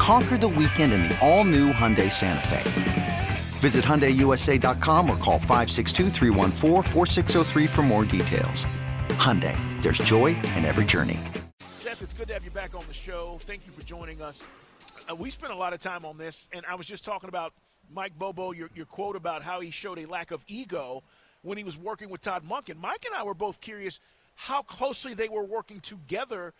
Conquer the weekend in the all new Hyundai Santa Fe. Visit HyundaiUSA.com or call 562 for more details. Hyundai, there's joy in every journey. Seth, it's good to have you back on the show. Thank you for joining us. Uh, we spent a lot of time on this, and I was just talking about Mike Bobo, your, your quote about how he showed a lack of ego when he was working with Todd Monken. Mike and I were both curious how closely they were working together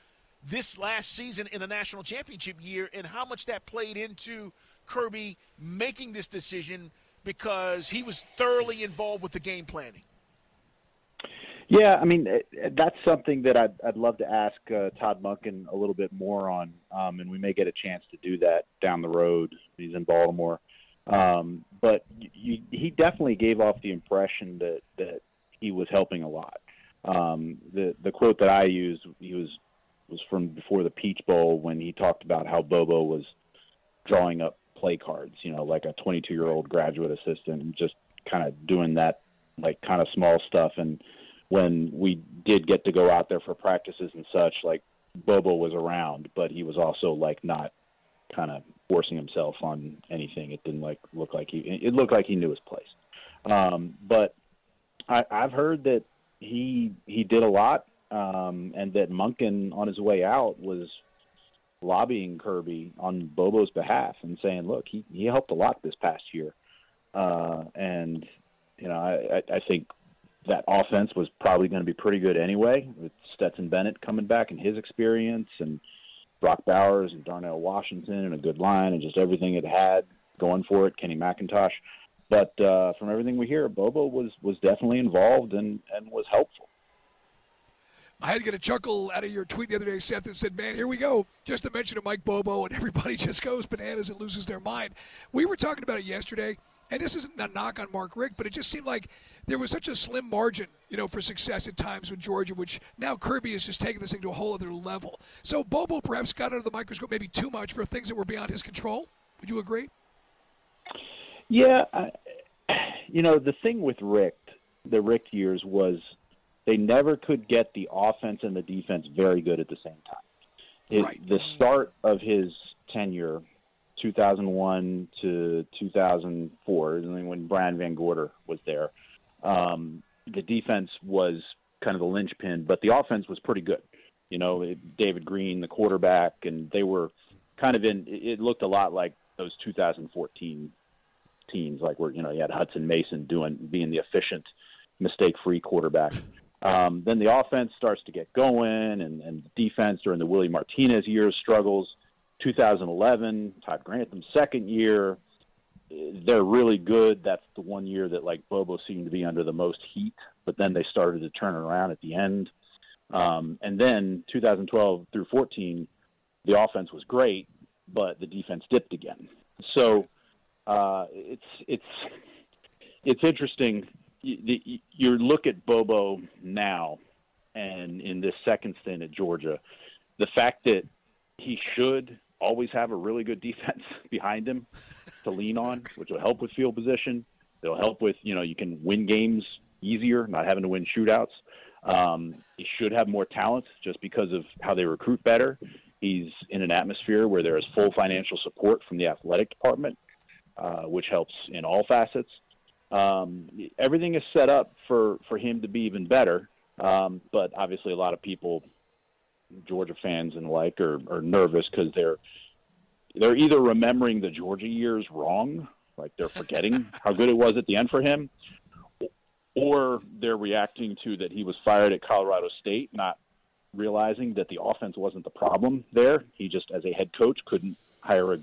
this last season in the national championship year and how much that played into – Kirby making this decision because he was thoroughly involved with the game planning? Yeah, I mean that's something that I'd, I'd love to ask uh, Todd Monken a little bit more on, um, and we may get a chance to do that down the road. He's in Baltimore, um, but you, he definitely gave off the impression that that he was helping a lot. Um, the the quote that I used he was was from before the Peach Bowl when he talked about how Bobo was drawing up play cards, you know, like a 22 year old graduate assistant, just kind of doing that, like kind of small stuff. And when we did get to go out there for practices and such, like Bobo was around, but he was also like not kind of forcing himself on anything. It didn't like look like he. It looked like he knew his place. Um, but I, I've heard that he he did a lot, um, and that Monken on his way out was lobbying Kirby on Bobo's behalf and saying, "Look, he he helped a lot this past year," uh, and you know I I think that offense was probably going to be pretty good anyway with Stetson Bennett coming back and his experience and Brock Bowers and Darnell Washington and a good line and just everything it had going for it, Kenny McIntosh. But uh, from everything we hear, Bobo was was definitely involved and and was helpful. I had to get a chuckle out of your tweet the other day, Seth, that said, "Man, here we go." Just to mention of Mike Bobo, and everybody just goes bananas and loses their mind. We were talking about it yesterday, and this isn't a knock on Mark Richt, but it just seemed like there was such a slim margin, you know, for success at times with Georgia, which now Kirby is just taking this thing to a whole other level. So Bobo perhaps got under the microscope maybe too much for things that were beyond his control. Would you agree? Yeah, I, you know, the thing with Richt, the Richt years was they never could get the offense and the defense very good at the same time. It, right. The start of his tenure, 2001 to 2004, when Brian VanGorder was there, um, the defense was kind of the linchpin, but the offense was pretty good. You know, David Greene, the quarterback, and they were kind of in. It looked a lot like those 2014 teams, like where you know you had Hutson Mason doing being the efficient, mistake-free quarterback. Um, then the offense starts to get going, and, and defense during the Willie Martinez years struggles. 2011, Todd Grantham's second year, they're really good. That's the one year that like Bobo seemed to be under the most heat, but then they started to turn around at the end. Um, and then 2012 through 14, the offense was great, but the defense dipped again. So uh, it's it's it's interesting you, you look at Bobo now, and in this second stint at Georgia, the fact that he should always have a really good defense behind him to lean on, which will help with field position. It'll help with you know you can win games easier, not having to win shootouts. Um, he should have more talent just because of how they recruit better. He's in an atmosphere where there is full financial support from the athletic department, uh, which helps in all facets um, everything is set up for for him to be even better. Um, but obviously, a lot of people, Georgia fans and like, are, are nervous because they're they're either remembering the Georgia years wrong, like they're forgetting how good it was at the end for him, or they're reacting to that he was fired at Colorado State, not realizing that the offense wasn't the problem there. He just, as a head coach, couldn't hire a,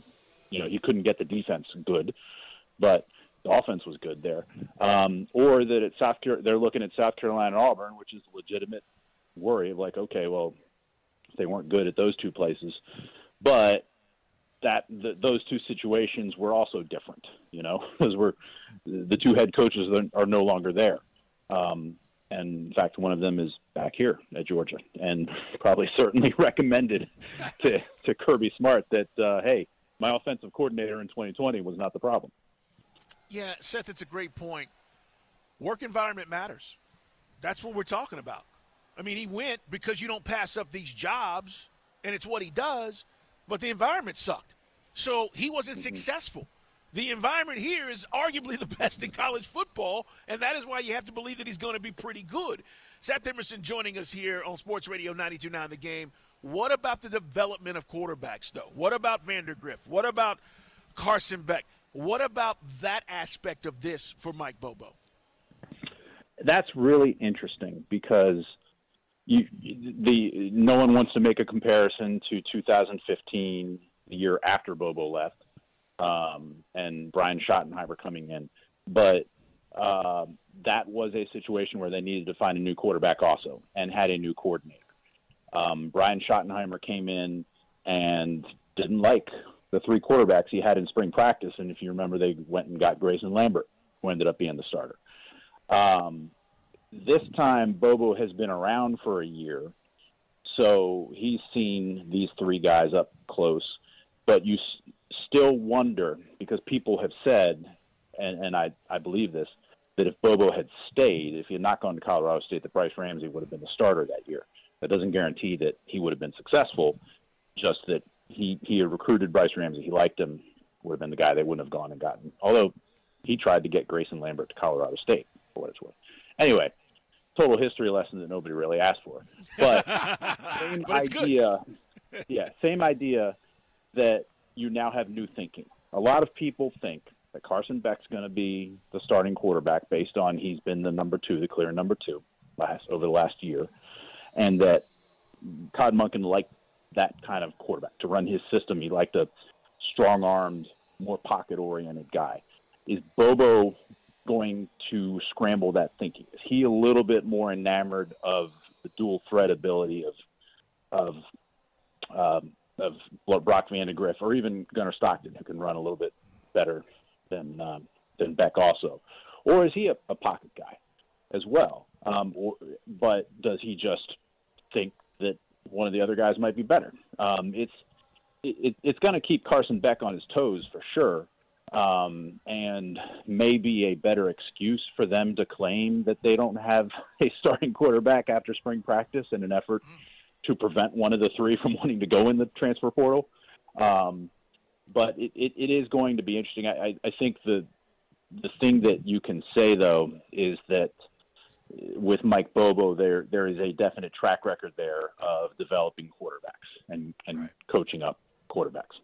you know, he couldn't get the defense good, but the offense was good there. Um, or that at South Carolina, they're looking at South Carolina and Auburn, which is a legitimate worry of like, okay, well, they weren't good at those two places, but that the, those two situations were also different, you know, because we're the two head coaches are no longer there. Um, and in fact, one of them is back here at Georgia, and probably certainly recommended to to Kirby Smart that uh, hey, my offensive coordinator in 2020 was not the problem. Yeah, Seth, it's a great point. Work environment matters. That's what we're talking about. I mean, he went because you don't pass up these jobs, and it's what he does, but the environment sucked. So he wasn't mm-hmm. successful. The environment here is arguably the best in college football, and that is why you have to believe that he's going to be pretty good. Seth Emerson joining us here on Sports Radio 92.9 The Game. What about the development of quarterbacks, though? What about Vandagriff? What about Carson Beck? What about that aspect of this for Mike Bobo? That's really interesting because – you, the no one wants to make a comparison to 2015, the year after Bobo left, um, and Brian Schottenheimer coming in, but uh, that was a situation where they needed to find a new quarterback also, and had a new coordinator. Um, Brian Schottenheimer came in and didn't like the three quarterbacks he had in spring practice, and if you remember, they went and got Grayson Lambert, who ended up being the starter. Um, this time, Bobo has been around for a year, so he's seen these three guys up close. But you s- still wonder because people have said, and, and I, I believe this, that if Bobo had stayed, if he had not gone to Colorado State, that Brice Ramsey would have been the starter that year. That doesn't guarantee that he would have been successful, just that he he had recruited Brice Ramsey. He liked him, would have been the guy they wouldn't have gone and gotten. Although he tried to get Grayson Lambert to Colorado State, for what it's worth. Anyway, total history lesson that nobody really asked for. But same but idea. yeah, same idea that you now have new thinking. A lot of people think that Carson Beck's going to be the starting quarterback based on he's been the number two, the clear number two, last over the last year, and that Todd Monken liked that kind of quarterback to run his system. He liked a strong-armed, more pocket-oriented guy. Is Bobo going to scramble that thinking? Is he a little bit more enamored of the dual threat ability of of um, of Brock Vandagriff or even Gunnar Stockton, who can run a little bit better than um, than Beck also, or is he a, a pocket guy as well? Um, or, but does he just think one of the other guys might be better? Um, it's it, it's going to keep Carson Beck on his toes for sure um, and maybe a better excuse for them to claim that they don't have a starting quarterback after spring practice in an effort to prevent one of the three from wanting to go in the transfer portal. Um, but it, it, it is going to be interesting. I, I think the the thing that you can say though is that with Mike Bobo, there there is a definite track record there of developing quarterbacks and and right. coaching up quarterbacks.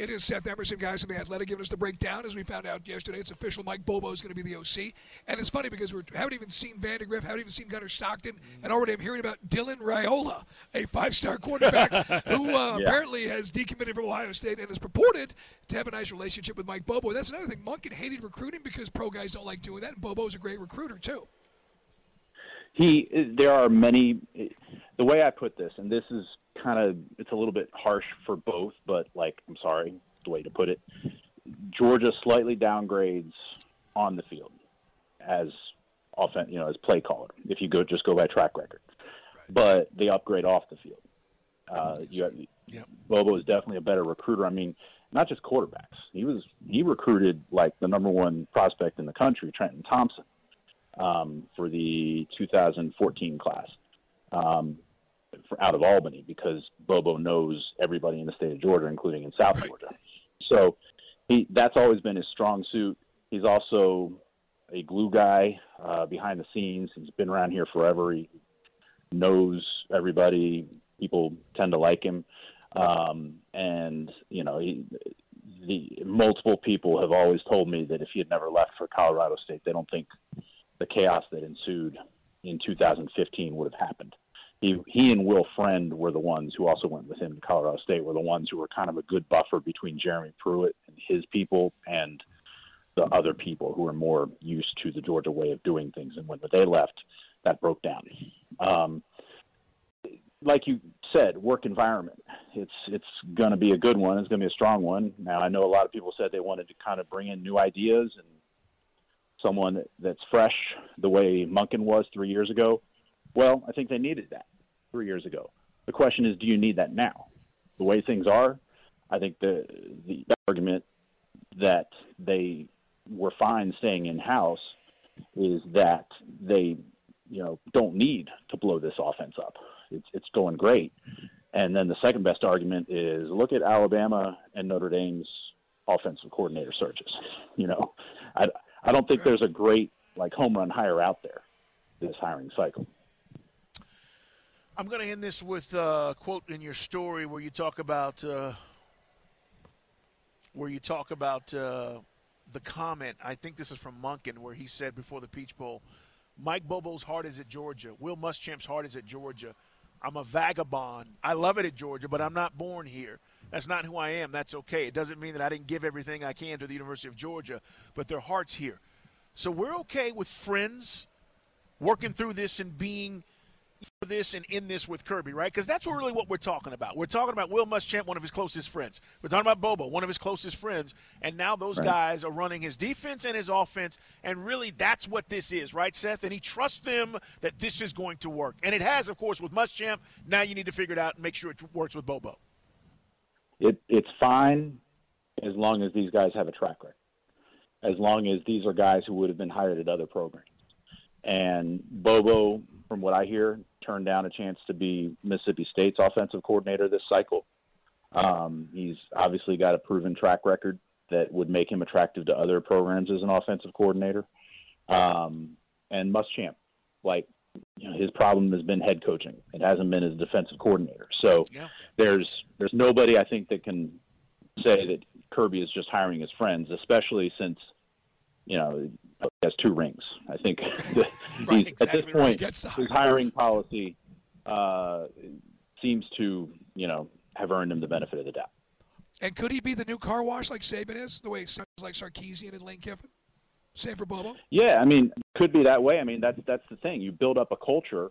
It is Seth Emerson, guys, from The Athletic, giving us the breakdown. As we found out yesterday, it's official. Mike Bobo is going to be the OC. And it's funny because we haven't even seen Vandagriff, haven't even seen Gunnar Stockton, and already I'm hearing about Dylan Raiola, a five star quarterback who uh, yeah. apparently has decommitted from Ohio State and is purported to have a nice relationship with Mike Bobo. That's another thing. Monken hated recruiting because pro guys don't like doing that, and Bobo's a great recruiter, too. He, there are many. The way I put this, and this is kind of it's a little bit harsh for both, but like I'm sorry, the way to put it. Georgia slightly downgrades on the field as often, you know, as play caller. If you go just go by track record, right. but they upgrade off the field. Uh, you have, yep. Bobo is definitely a better recruiter. I mean, not just quarterbacks. He was he recruited like the number one prospect in the country, Trenton Thompson, um, for the 2014 class. Um, for, out of Albany because Bobo knows everybody in the state of Georgia, including in South Georgia. So he that's always been his strong suit. He's also a glue guy uh, behind the scenes. He's been around here forever. He knows everybody. People tend to like him, um, and you know, he, the multiple people have always told me that if he had never left for Colorado State, they don't think the chaos that ensued in 2015 would have happened. He, he and Will Friend were the ones who also went with him to Colorado State. Were the ones who were kind of a good buffer between Jeremy Pruitt and his people and the other people who were more used to the Georgia way of doing things. And when they left, that broke down. Um, like you said, work environment. It's it's going to be a good one. It's going to be a strong one. Now I know a lot of people said they wanted to kind of bring in new ideas and someone that's fresh, the way Monken was three years ago. Well, I think they needed that three years ago. The question is, do you need that now? The way things are, I think the the argument that they were fine staying in house is that they, you know, don't need to blow this offense up. It's it's going great. And then the second best argument is look at Alabama and Notre Dame's offensive coordinator searches. You know, I I don't think there's a great like home run hire out there this hiring cycle. I'm going to end this with a quote in your story where you talk about uh, where you talk about uh, the comment. I think this is from Monken, where he said before the Peach Bowl, "Mike Bobo's heart is at Georgia. Will Muschamp's heart is at Georgia. I'm a vagabond. I love it at Georgia, but I'm not born here. That's not who I am. That's okay. It doesn't mean that I didn't give everything I can to the University of Georgia, but their heart's here. So we're okay with friends working through this and being for this and in this with Kirby, right? Because that's really what we're talking about. We're talking about Will Muschamp, one of his closest friends. We're talking about Bobo, one of his closest friends. And now those right. guys are running his defense and his offense. And really, that's what this is, right, Seth? And he trusts them that this is going to work. And it has, of course, with Muschamp. Now you need to figure it out and make sure it works with Bobo. It, it's fine as long as these guys have a track record, as long as these are guys who would have been hired at other programs. And Bobo, from what I hear, turned down a chance to be Mississippi State's offensive coordinator this cycle. Um, he's obviously got a proven track record that would make him attractive to other programs as an offensive coordinator. Um, and Muschamp, like his problem has been head coaching. It hasn't been as defensive coordinator. So yeah. there's there's nobody I think that can say that Kirby is just hiring his friends, especially since you know he has two rings. I think right, exactly at this point right. his hiring policy uh, seems to you know have earned him the benefit of the doubt. And could he be the new car wash like Saban is, the way it sounds like Sarkisian and Lane Kiffin? For Bobo. Yeah, I mean, could be that way. I mean, that's that's the thing. You build up a culture,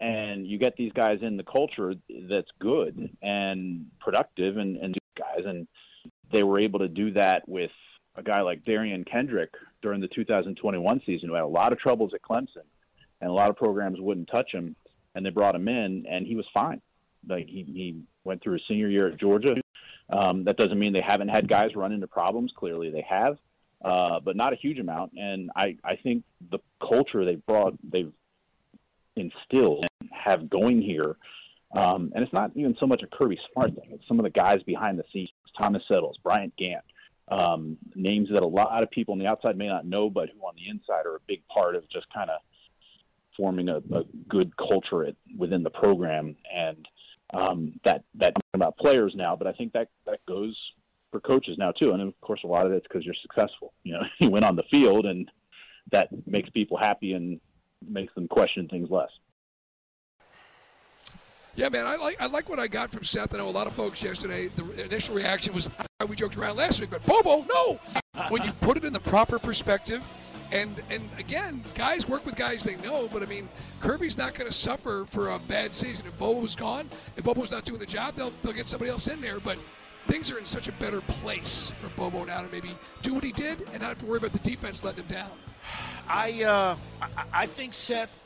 and you get these guys in the culture that's good and productive, and and guys, and they were able to do that with a guy like Derion Kendrick during the 2021 season, who had a lot of troubles at Clemson, and a lot of programs wouldn't touch him, and they brought him in, and he was fine. Like he he went through his senior year at Georgia. Um, that doesn't mean they haven't had guys run into problems. Clearly, they have uh, but not a huge amount. And I, I think the culture they've brought, they've instilled and have going here, um, and it's not even so much a Kirby Smart thing. It's some of the guys behind the scenes, Thomas Settles, Bryant Gantt, um, names that a lot of people on the outside may not know, but who on the inside are a big part of just kind of forming a, a good culture at, within the program. And um, that that I'm about players now, but I think that that goes for coaches now too. And of course, a lot of it's because you're successful. You know, you went on the field, and that makes people happy and makes them question things less. Yeah, man, I like I like what I got from Seth. I know a lot of folks yesterday. The initial reaction was we joked around last week, but Bobo, no. when you put it in the proper perspective, and and again, guys work with guys they know. But I mean, Kirby's not going to suffer for a bad season if Bobo's gone. If Bobo's not doing the job, they'll they'll get somebody else in there. But things are in such a better place for Bobo now to maybe do what he did and not have to worry about the defense letting him down. I uh, I think Seth,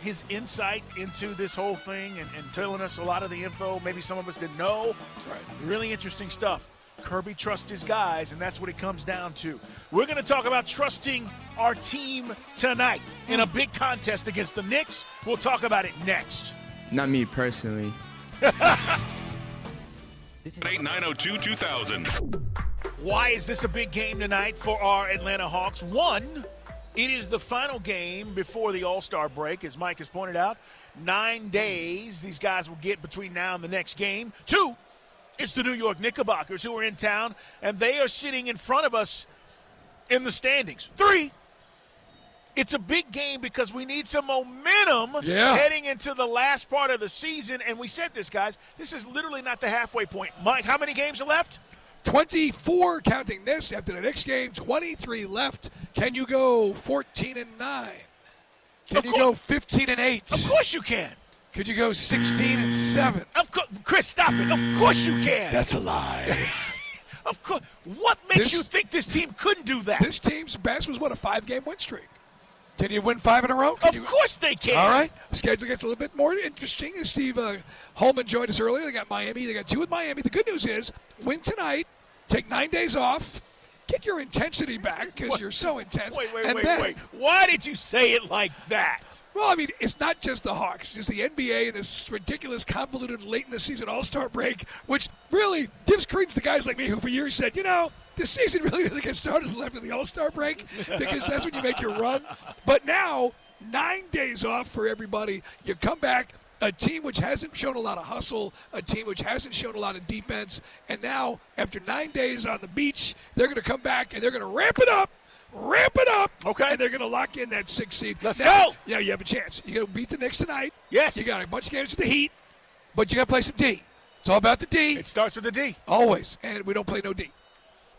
his insight into this whole thing and, and, telling us a lot of the info, maybe some of us didn't know. Right. Really interesting stuff. Kirby trusts his guys, and that's what it comes down to. We're going to talk about trusting our team tonight in a big contest against the Knicks. We'll talk about it next. Not me personally. 8902 2000. Why is this a big game tonight for our Atlanta Hawks? One, it is the final game before the All Star break, as Mike has pointed out. Nine days these guys will get between now and the next game. Two, it's the New York Knickerbockers who are in town, and they are sitting in front of us in the standings. Three, It's a big game because we need some momentum Yeah. heading into the last part of the season. And we said this, guys. This is literally not the halfway point. Mike, how many games are left? 24 counting this after the next game, 23 left. Can you go 14 and 9? Can Of you course. go 15 and 8? Of course you can. Could you go 16 and 7? Of course, Chris, stop it. Of course you can. That's a lie. of course. What makes This- you think this team couldn't do that? this team's best was what a five-game win streak. Can you win five in a row? Can of you- course they can. All right. Schedule gets a little bit more interesting. Steve uh, Holman joined us earlier, they got Miami. They got two with Miami. The good news is, win tonight, take nine days off, get your intensity back because you're so intense. Wait, wait, and wait, then, wait. Why did you say it like that? Well, I mean, it's not just the Hawks, it's just the NBA and this ridiculous, convoluted, late in the season All Star break, which really gives credence to guys like me who for years said, you know, the season really doesn't get started until after the All Star break because that's when you make your run. But now, nine days off for everybody. You come back. A team which hasn't shown a lot of hustle, a team which hasn't shown a lot of defense, and now after nine days on the beach, they're going to come back and they're going to ramp it up, ramp it up, Okay. and they're going to lock in that six seed. Let's Now, go. yeah, you have a chance. You're going to beat the Knicks tonight. Yes. You got a bunch of games with the Heat, but you got to play some D. It's all about the D, It starts with the D. always, and we don't play no D.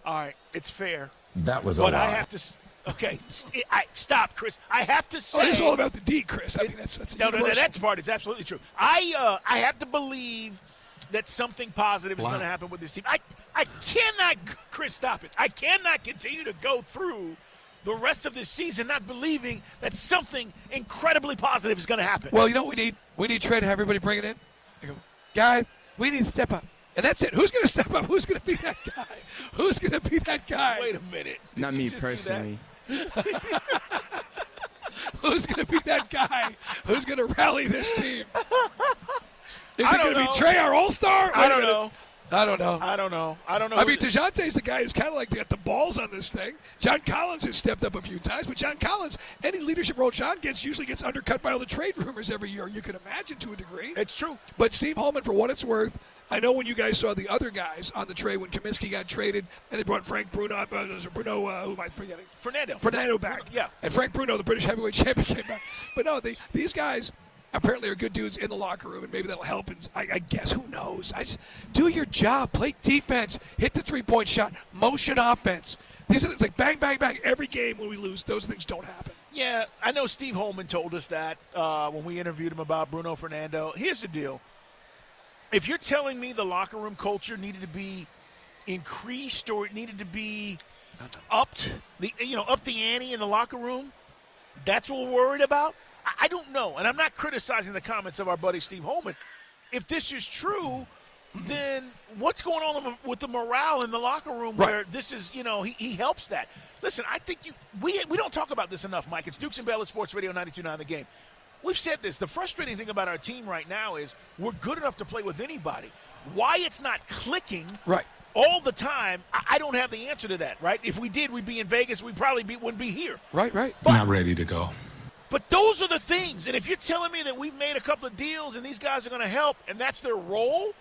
All right, it's fair. That was a But I have to. Okay, st- I, stop, Chris. I have to Oh, say. it's all about the D, Chris. I mean, that's that's No, no, no, that part is absolutely true. I uh, I have to believe that something positive is Wow. going to happen with this team. I I cannot, Chris, stop it. I cannot continue to go through the rest of this season not believing that something incredibly positive is going to happen. Well, you know what we need? We need Trey to have everybody bring it in. They go, guys, we need to step up. And that's it. Who's going to step up? Who's going to be that guy? Who's going to be that guy? Wait a minute. Did Not me just do that? personally. Who's going to be that guy? Who's going to rally this team? Is it going to be. Trey, our all-star? I don't know. I don't know. I don't know. I don't know. I mean, DeJounte's the guy who's kind of like got the balls on this thing. John Collins has stepped up a few times, but John Collins, any leadership role John gets, usually gets undercut by all the trade rumors every year. You can imagine to a degree. it's true. But Steve Holman, for what it's worth, I know when you guys saw the other guys on the trade when Kaminsky got traded, and they brought Frank Bruno, uh, Bruno, uh, who am I forgetting? Fernando. Fernando back. Yeah. And Frank Bruno, the British heavyweight champion, came back. But no, they, these guys apparently are good dudes in the locker room, and maybe that'll help. And I, I guess who knows? I just, do your job, play defense, hit the three point shot, motion offense. These are like bang, bang, bang. Every game when we lose, those things don't happen. Yeah, I know Steve Holman told us that uh, when we interviewed him about Bruno Fernando. Here's the deal. If you're telling me the locker room culture needed to be increased or it needed to be upped, the you know, up the ante in the locker room, that's what we're worried about. I, I don't know, and I'm not criticizing the comments of our buddy Steve Holman. If this is true, then what's going on with the morale in the locker room Right. where this is, you know, he, he helps that. Listen, I think you we we don't talk about this enough, Mike. It's Dukes and Bell at Sports Radio 92.9 The Game. We've said this. The frustrating thing about our team right now is we're good enough to play with anybody. Why it's not clicking Right. all the time, I, I don't have the answer to that, right? If we did, we'd be in Vegas. We probably be, wouldn't be here. Right, right. Not ready to go. But those are the things. And if you're telling me that we've made a couple of deals and these guys are going to help and that's their role,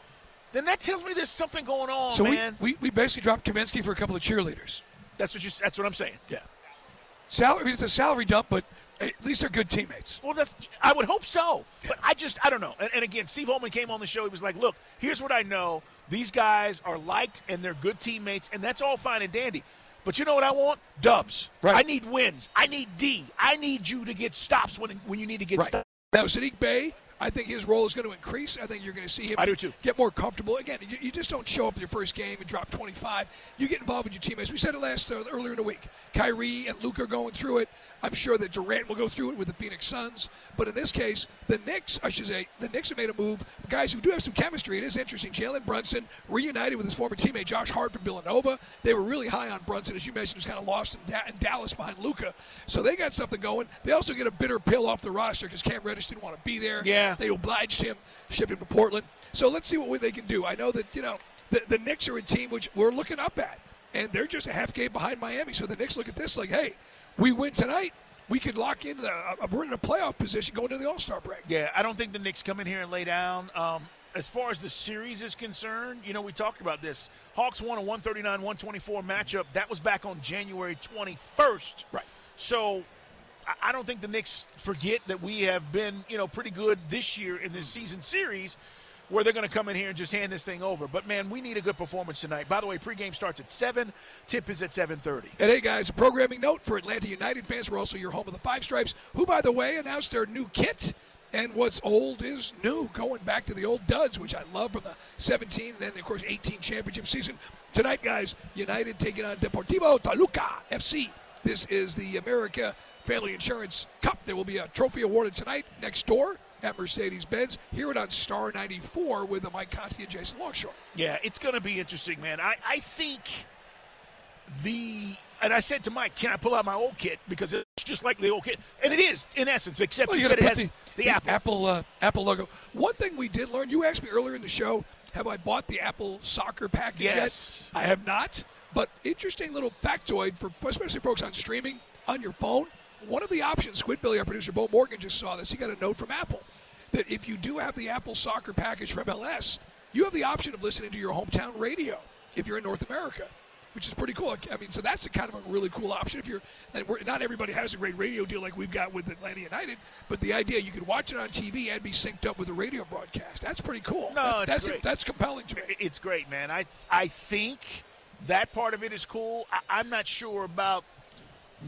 then that tells me there's something going on, so we, man. we, we basically dropped Kaminsky for a couple of cheerleaders. that's what you. That's what I'm saying. Yeah. Salary, I mean, it's a salary dump, but at least they're good teammates. Well, that's, I would hope so. But I just, I don't know. And, and again, Steve Holman came on the show. He was like, look, here's what I know. These guys are liked and they're good teammates, and that's all fine and dandy. But you know what I want? Dubs. Right. I need wins. I need D. I need you to get stops when, when you need to get Right. stops. Now, Saddiq Bey, I think his role is going to increase. I think you're going to see him I do too. get more comfortable. Again, you, you just don't show up in your first game and drop 25. You get involved with your teammates. We said it last uh, earlier in the week. Kyrie and Luke are going through it. I'm sure that Durant will go through it with the Phoenix Suns. But in this case, the Knicks, I should say, the Knicks have made a move. Guys who do have some chemistry. It is interesting. Jalen Brunson reunited with his former teammate Josh Hart from Villanova. They were really high on Brunson, as you mentioned, was kind of lost in, da- in Dallas behind Luka. So they got something going. They also get a bitter pill off the roster because Cam Reddish didn't want to be there. Yeah. They obliged him, shipped him to Portland. So let's see what they can do. I know that, you know, the, the Knicks are a team which we're looking up at, and they're just a half game behind Miami. So the Knicks look at this like, hey, we win tonight. We could lock in. A, a, we're in a playoff position going to the All Star break. Yeah, I don't think the Knicks come in here and lay down. Um, as far as the series is concerned, you know, we talked about this. Hawks won a 139 124 matchup. That was back on January 21st. Right. So I- I don't think the Knicks forget that we have been, you know, pretty good this year in this season series where they're going to come in here and just hand this thing over. But man, we need a good performance tonight. By the way, pregame starts at 7, tip is at 7:30. And hey, guys, a programming note for Atlanta United fans. We're also your home of the Five Stripes, who, by the way, announced their new kit. And what's old is new, going back to the old duds, which I love from the 17 and then, of course, 18 championship season. Tonight, guys, United taking on Deportivo Toluca FC. This is the America Family Insurance Cup. There will be a trophy awarded tonight next door at Mercedes Benz. Hear it on Star 94 with Mike Conti and Jason Longshore. Yeah, it's going to be interesting, man. I, I think the and I said to Mike, "Can I pull out my old kit because it's just like the old kit?" And it is in essence, except Well, you said it has the, the, apple. Apple uh, Apple logo. One thing we did learn. You asked me earlier in the show, have I bought the Apple soccer package Yes. yet? I have not. But interesting little factoid for especially folks on streaming on your phone. One of the options, Squid Billy, our producer Bo Morgan, just saw this. He got a note from Apple that if you do have the Apple soccer package from MLS, you have the option of listening to your hometown radio if you're in North America which is pretty cool. I mean, so that's a kind of a really cool option. If you're, and we're, not everybody has a great radio deal like we've got with Atlanta United, but the idea you could watch it on TV and be synced up with the radio broadcast. That's pretty cool. No, that's it's that's, great. that's compelling to me. It's great, man. I I think that part of it is cool. I, I'm not sure about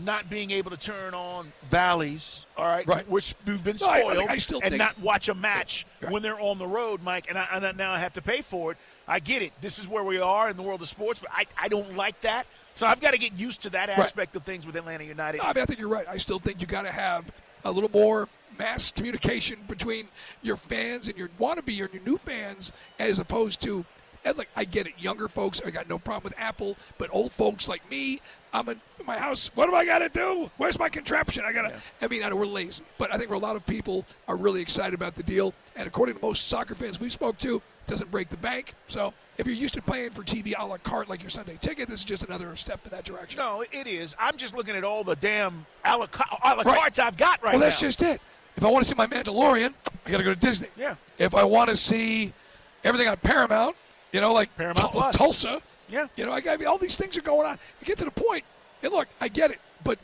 not being able to turn on Bally's. All right, Right. We're, we've been No, I- spoiled, I still and think- not watch a match Right. when they're on the road, Mike. And, I, and I, now I have to pay for it. I get it. This is where we are in the world of sports, but I, I don't like that. So I've got to get used to that aspect of things with Atlanta United. No, I mean, I think you're right. I still think you got to have a little more mass communication between your fans and your wannabe or your new fans, as opposed to. And like I get it, younger folks, I got no problem with Apple, but old folks like me, I'm in my house. What do I got to do? Where's my contraption? I got to. I mean, I know we're lazy, but I think a lot of people are really excited about the deal. And according to most soccer fans we spoke to, it doesn't break the bank. So if you're used to paying for TV a la carte like your Sunday ticket, this is just another step in that direction. No, it is. I'm just looking at all the damn a la, ca- a la Right. cartes I've got right well, now. Well, that's just it. If I want to see my Mandalorian, I got to go to Disney. Yeah. If I want to see everything on Paramount, you know, like Paramount Plus. Tulsa, Yeah. you know, I got all these things are going on. You get to the point, and look, I get it, but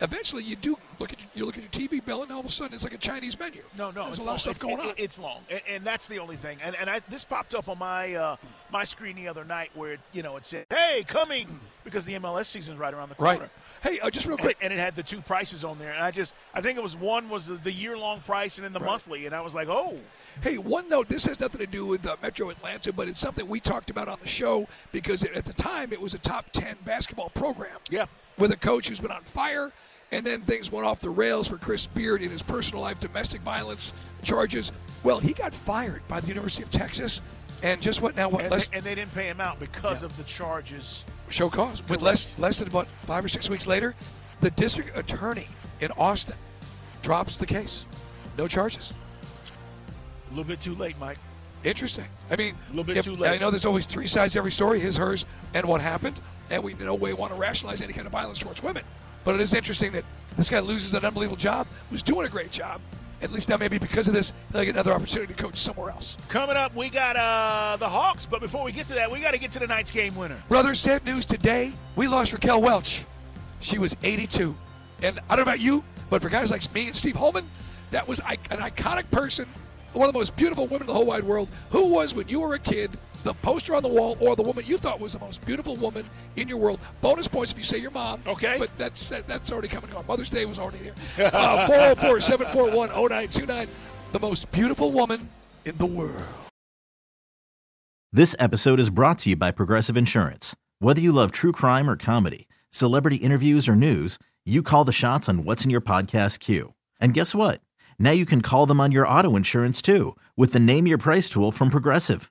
eventually you do look at your, you look at your TV bill, and all of a sudden it's like a Chinese menu. No, no, there's it's a lot long. of stuff It's- going it- on. It's long, and, and that's the only thing. And and I, this popped up on my uh, my screen the other night where you know it said, "Hey, coming," because the MLS season's right around the corner. right. Hey, uh, just real quick. and it had the two prices on there, and I just I think it was one was the, the year long price and then the Right. monthly, and I was like, oh, Hey, one note. This has nothing to do with uh, Metro Atlanta, but it's something we talked about on the show because it, at the time it was a top ten basketball program. Yeah. With a coach who's been on fire, and then things went off the rails for Chris Beard in his personal life, domestic violence charges. Well, he got fired by the University of Texas, and just what now? What and, less they, and they didn't pay him out because Yeah. of the charges. show cause? But less less than what five or six weeks later, the district attorney in Austin drops the case. No charges. A little bit too late, Mike. Interesting. I mean, A little bit if- too late. I know there's always three sides to every story: his, hers, and what happened. And we in no way want to rationalize any kind of violence towards women. But it is interesting that this guy loses an unbelievable job, who's doing a great job. At least now, maybe because of this, he'll get another opportunity to coach somewhere else. Coming up, we got uh, the Hawks, but before we get to that, we got to get to tonight's game winner. Brother, sad news today. We lost Raquel Welch. She was 82. And I don't know about you, but for guys like me and Steve Holman, that was an iconic person, one of the most beautiful women in the whole wide world. Who was, when you were a kid, the poster on the wall or the woman you thought was the most beautiful woman in your world? Bonus points if you say your mom. Okay. But that's that's already coming and gone. Mother's Day was already here. Uh, 404 741 0929. The most beautiful woman in the world. This episode is brought to you by Progressive Insurance. Whether you love true crime or comedy, celebrity interviews or news, you call the shots on what's in your podcast queue. And guess what? Now you can call them on your auto insurance too with the Name Your Price tool from Progressive.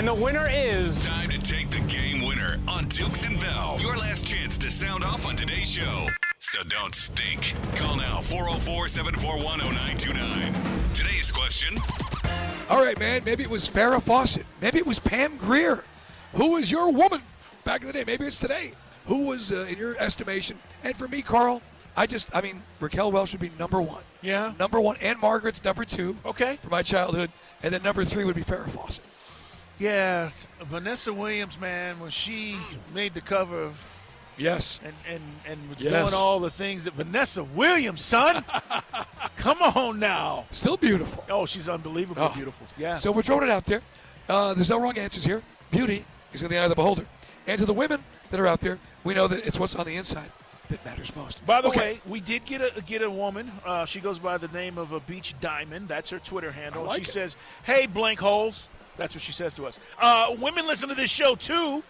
And the winner is Time to take the Game winner on Dukes and Bell. Your last chance to sound off on today's show. So don't stink. Call now 404 741 0929. Today's question All right, man. Maybe it was Farrah Fawcett. Maybe it was Pam Grier. Who was your woman back in the day? Maybe it's today. Who was, uh, in your estimation? And for me, Carl, I just, I mean, Raquel Welch would be number one. Yeah. Number one. And Margaret's number two. Okay. For my childhood. And then number three would be Farrah Fawcett. Yeah, Vanessa Williams, man, when she made the cover of Yes. and and and was Yes. doing all the things that Vanessa Williams, son. Come on now. Still beautiful. Oh, she's unbelievably Oh. beautiful. Yeah. So we're throwing it out there. Uh, there's no wrong answers here. Beauty is in the eye of the beholder. And to the women that are out there, we know that it's what's on the inside that matters most. By the Okay. way, we did get a get a woman. Uh, she goes by the name of a Beach Diamond. That's her Twitter handle. Like she it. says, "Hey, blank holes." That's what she says to us. Uh, women listen to this show too,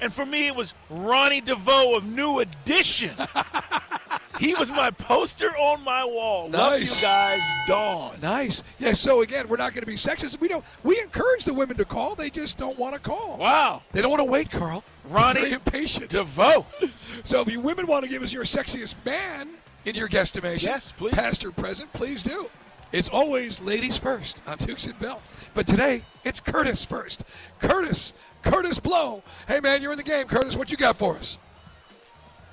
and for me, it was Ronnie DeVoe of New Edition. he was my poster on my wall. Love you guys, Dawn. Nice. Yeah, so again, we're not going to be sexist. We don't we encourage the women to call. They just don't want to call. Wow, They don't want to wait, Carl. Ronnie impatient. DeVoe. So if you women want to give us your sexiest man in your guesstimation, Yes, please. past or present, please do. It's always ladies first on Dukes and Bell. But today, it's Curtis first. Curtis, Curtis Blow. Hey, man, you're in the game. Curtis, what you got for us?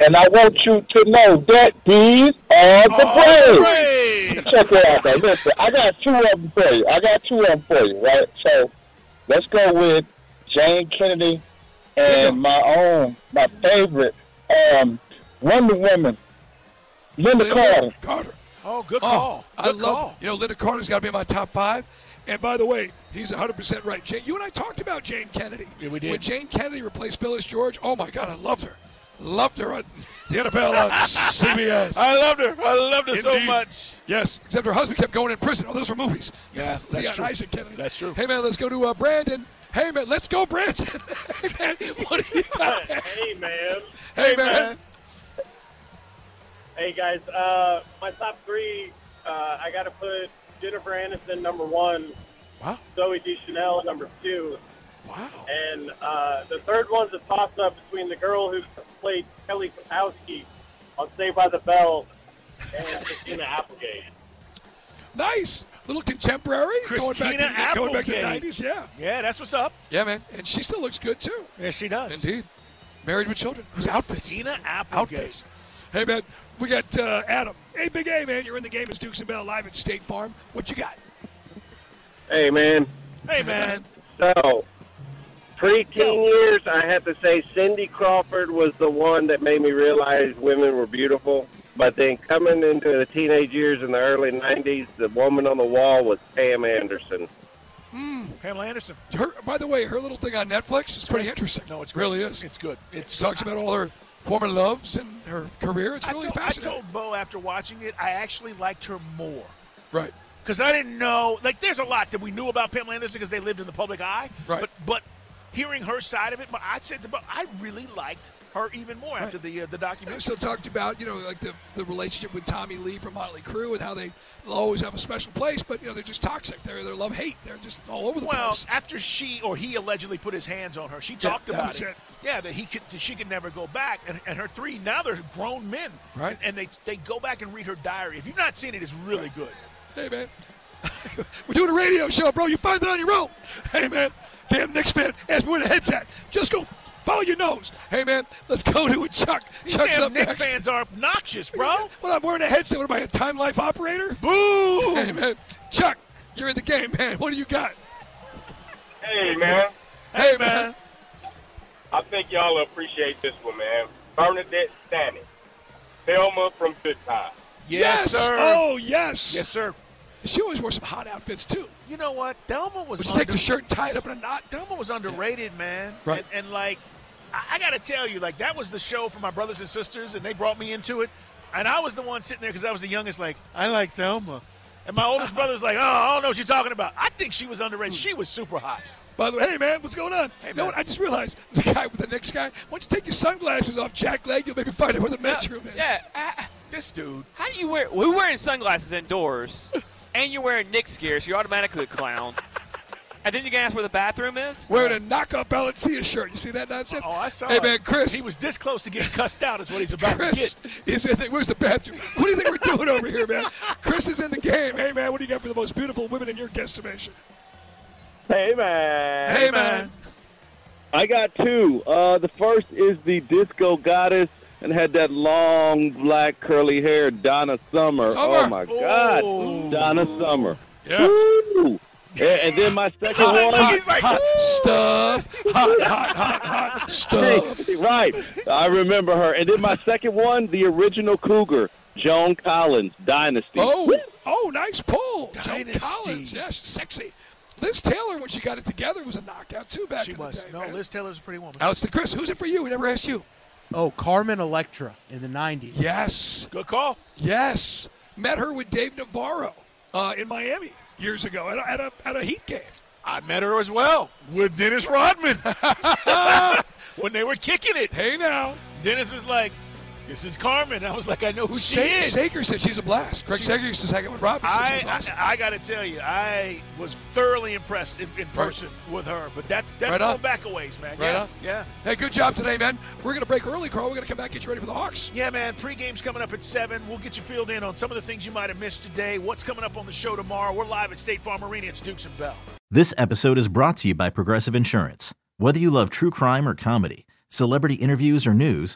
And I want you to know that these are the Oh, Braves. Braves. Check it out, though. Listen, I got two of them for you. I got two of them for you, right? So let's go with Jayne Kennedy and my own, my favorite, um, Wonder Woman, Lynda Carter. Carter. Oh, good Oh, call. I Good love. call. You know, Lynda Carter's got to be in my top five. And by the way, he's 100% right. Jane, you and I talked about Jayne Kennedy. Yeah, we did. When Jayne Kennedy replaced Phyllis George, oh my God, I loved her. Loved her on the NFL on CBS. I loved her. I loved her so much. Yes, except her husband kept going in prison. Oh, those were movies. Yeah, that's Leon true. Isaac Kennedy. That's true. Hey, man, let's go to uh, Brandon. Hey, man, let's go, Brandon. hey, man, what do you got? Hey man. Hey, Hey, man. Man. Hey guys. Uh, my top three. Uh, I got to put Jennifer Aniston number one, Wow. Zooey Deschanel number two, Wow. and uh, the third one's a toss-up between the girl who played Kelly Kapowski on Saved by the Bell and Christina Applegate. Nice. Little contemporary. Christina going back to, Going back to the 90s, yeah. Yeah, that's what's up. Yeah, man. And she still looks good, too. Yeah, she does. Indeed. Married with children. Whose outfits? Christina Applegate. Outfits. Hey, man, we got uh, Adam. Hey, Big A, man, you're in the game. It's Dukes and Bell live at State Farm. What you got? Hey man. Hey, man. So, pre-teen years, I have to say Cindy Crawford was the one that made me realize women were beautiful. But then coming into the teenage years in the early 90s, the woman on the wall was Pam Anderson. Hmm, Pamela Anderson. Her, by the way, her little thing on Netflix is pretty interesting. No, it's It really is. It's good. It's She talks about all her former loves and her career. It's I really fascinating. I told Bo after watching it, I actually liked her more. right. Because I didn't know, like, there's a lot that we knew about Pamela Anderson because they lived in the public eye. Right. But but hearing her side of it, I said to Bo, I really liked her even more after the uh, the documentary. still talked about, you know, like the, the relationship with Tommy Lee from Motley Crue and how they always have a special place, but, you know, they're just toxic. They're, they're love hate. They're just all over the Well, place. after she or he allegedly put his hands on her, she Yeah, talked about it. it. Yeah, that he could, that she could never go back, and, and her three now they're grown men, Right. And they they go back and read her diary. If you've not seen it, it's really good. Hey, man. We're doing a radio show, bro. You find it on your own. Hey, man. Damn Knicks fan. Ask me where the head's at. Just go follow your nose. Hey, man. Let's go to a Chuck. These Chuck's damn up Knicks next. fans are obnoxious, bro. Well, I'm wearing a headset. What am I, a Time Life operator? Boo! Hey, man. Chuck, you're in the game, man. What do you got? Hey, man. Hey, man. I think y'all will appreciate this one, man. Bernadette Stanton. Thelma from Good Time. Yes, sir. Oh, yes. Yes, sir. She always wore some hot outfits, too. You know what? Thelma was Would you take the shirt and tie it up in a knot? Thelma was underrated, man. Right. And, and like, I, I got to tell you, like, that was the show for my brothers and sisters, and they brought me into it. And I was the one sitting there because I was the youngest, like, I like Thelma. And my oldest brother's like, oh, I don't know what you're talking about. I think she was underrated. She was super hot. By the way, hey man, what's going on? Hey, you know man. what? I just realized the guy with the Knicks guy. Why don't you take your sunglasses off, Jack Leg? You'll maybe find out where the men's room is. Yeah. uh, This dude. how do you wear? We're wearing sunglasses indoors, and you're wearing Knicks gear, so you're automatically a clown. And then you can ask where the bathroom is. Wearing a knockoff Balenciaga shirt. You see that nonsense? Oh, I saw it. Hey man, Chris. He was this close to getting cussed out. Is what he's about to Chris get. is in the, where's the bathroom? What do you think we're doing over here, man? Chris is in the game. Hey man, what do you got for the most beautiful women in your guesstimation? Hey man. Hey man. I got two. Uh, the first is the disco goddess and had that long black curly hair, Donna Summer. Summer. Oh my God, Oh. Donna Summer. Yeah. Woo! And, and then my second one. Hot, hot stuff. Hot, hot, hot, hot stuff. right, I remember her. And then my second one, the original Cougar, Joan Collins, Dynasty. Oh, oh, nice pull. Joan Collins. Yes, sexy. Liz Taylor, when she got it together, was a knockout too back She in was. the day. No, man. Liz Taylor's a pretty woman. Alex, the Chris, who's it for you? We never asked you. Oh, Carmen Electra in the 90s. Yes, Good call. yes. Met her with Dave Navarro uh, in Miami years ago at a, at a, at a Heat game. I met her as well with Dennis Rodman when they were kicking it. Hey now, Dennis was like, "This is Carmen." I was like, "I know who she Sa- is." Sager said she's a blast. Craig She's- Sager used to hang out with Robin. said she I, was awesome. I, I got to tell you, I was thoroughly impressed in, in person with her. But that's that's Right going on. back a ways, man. Right yeah, on. yeah, Hey, good job today, man. We're going to break early, Carl. We're going to come back and get you ready for the Hawks. yeah, man. Pre-game's coming up at seven. We'll get you filled in on some of the things you might have missed today. What's coming up on the show tomorrow? We're live at State Farm Arena. It's Dukes and Bell. This episode is brought to you by Progressive Insurance. Whether you love true crime or comedy, celebrity interviews or news,